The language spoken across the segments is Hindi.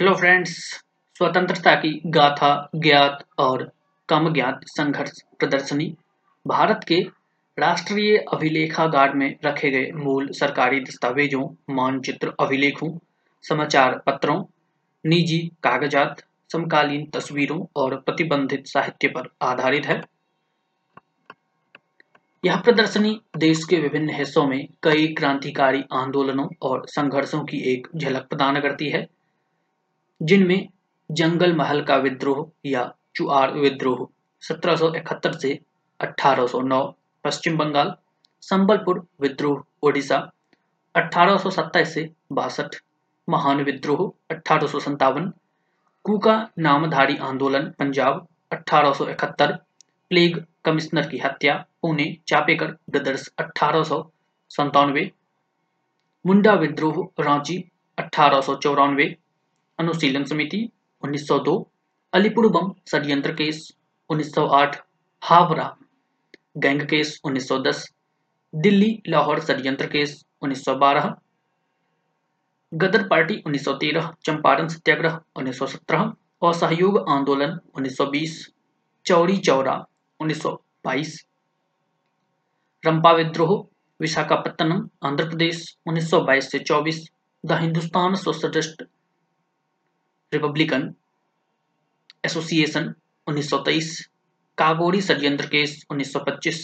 हेलो फ्रेंड्स स्वतंत्रता की गाथा, ज्ञात और कम ज्ञात संघर्ष प्रदर्शनी भारत के राष्ट्रीय अभिलेखागार में रखे गए मूल सरकारी दस्तावेजों, मानचित्र, अभिलेखों, समाचार पत्रों, निजी कागजात, समकालीन तस्वीरों और प्रतिबंधित साहित्य पर आधारित है। यह प्रदर्शनी देश के विभिन्न हिस्सों में कई क्रांतिकारी आंदोलनों और संघर्षों की एक झलक प्रदान करती है। जिनमें जंगल महल का विद्रोह या चुआर विद्रोह 1771 से 1809 पश्चिम बंगाल, संबलपुर विद्रोह, ओडिशा, अठारह सौ सत्ताईस से बासठ, महान विद्रोह, अठारह कूका नामधारी आंदोलन, पंजाब 1871 प्लेग कमिश्नर की हत्या, पुणे, चापेकर ब्रदर्स अठारह मुंडा विद्रोह, रांची, अठारह अनुशीलन समिति 1902 अलीपुर बम षड्यंत्र case 1908 Howrah. Gang case 1910 Delhi Lahore षड्यंत्र केस 1912 गदर पार्टी 1913 चंपारण सत्याग्रह 1917 और सहयोग आंदोलन 1920 चौरी चौरा 1922 रंपा विद्रोह, विशाखापत्तनम, आंध्र प्रदेश 1922 से 24 the Hindustan socialist republican association 1923 Kakori षड्यंत्र केस 1925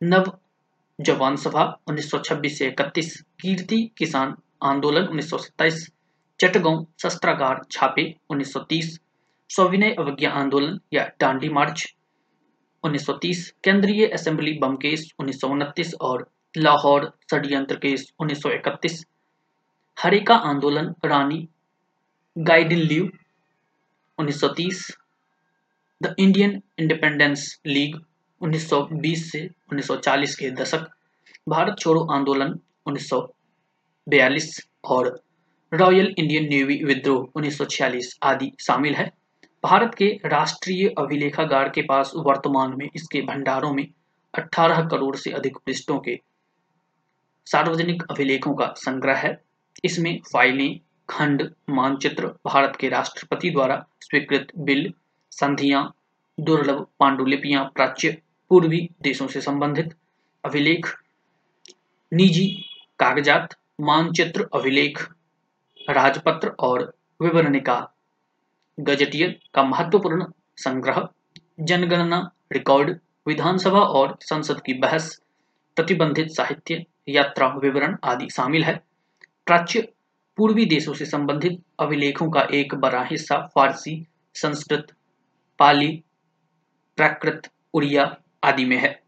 नव जवान सभा 1926 से 31 कीर्ति किसान आंदोलन 1927 चटगांव शस्त्रागार छापे 1930 सविनय अवज्ञा आंदोलन या डांडी मार्च 1930 केंद्रीय असेंबली बम केस, उन्नीस सौ उनतीस और लाहौर षड्यंत्र केस 1931 हरेका आंदोलन, Rani Gaidinliu 1930 the Indian independence league 1920 से 1940 के दशक, भारत छोड़ो आंदोलन 1942 और रॉयल इंडियन नेवी विद्रोह 1946 आदि शामिल है। भारत के राष्ट्रीय अभिलेखागार के पास वर्तमान में इसके भंडारों में 18 करोड़ से अधिक पृष्ठों के सार्वजनिक अभिलेखों का संग्रह है। इसमें फाइलें खंड मानचित्र भारत के राष्ट्रपति द्वारा स्वीकृत बिल, संधियाँ, दुर्लभ पांडुलिपियाँ प्राच्य पूर्वी देशों से संबंधित, अभिलेख, निजी कागजात, मानचित्र अभिलेख, राजपत्र और विवरणिका गजटियर का महत्वपूर्ण संग्रह, जनगणना रिकॉर्ड, विधानसभा और संसद की बहस, प्रतिबंधित साहित्य, यात्रा विवरण आदि शामिल है। प्राच्य पूर्वी देशों से संबंधित अभिलेखों का एक बड़ा हिस्सा फारसी, संस्कृत, पाली, प्राकृत, उड़िया आदि में है।